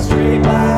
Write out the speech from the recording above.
street light.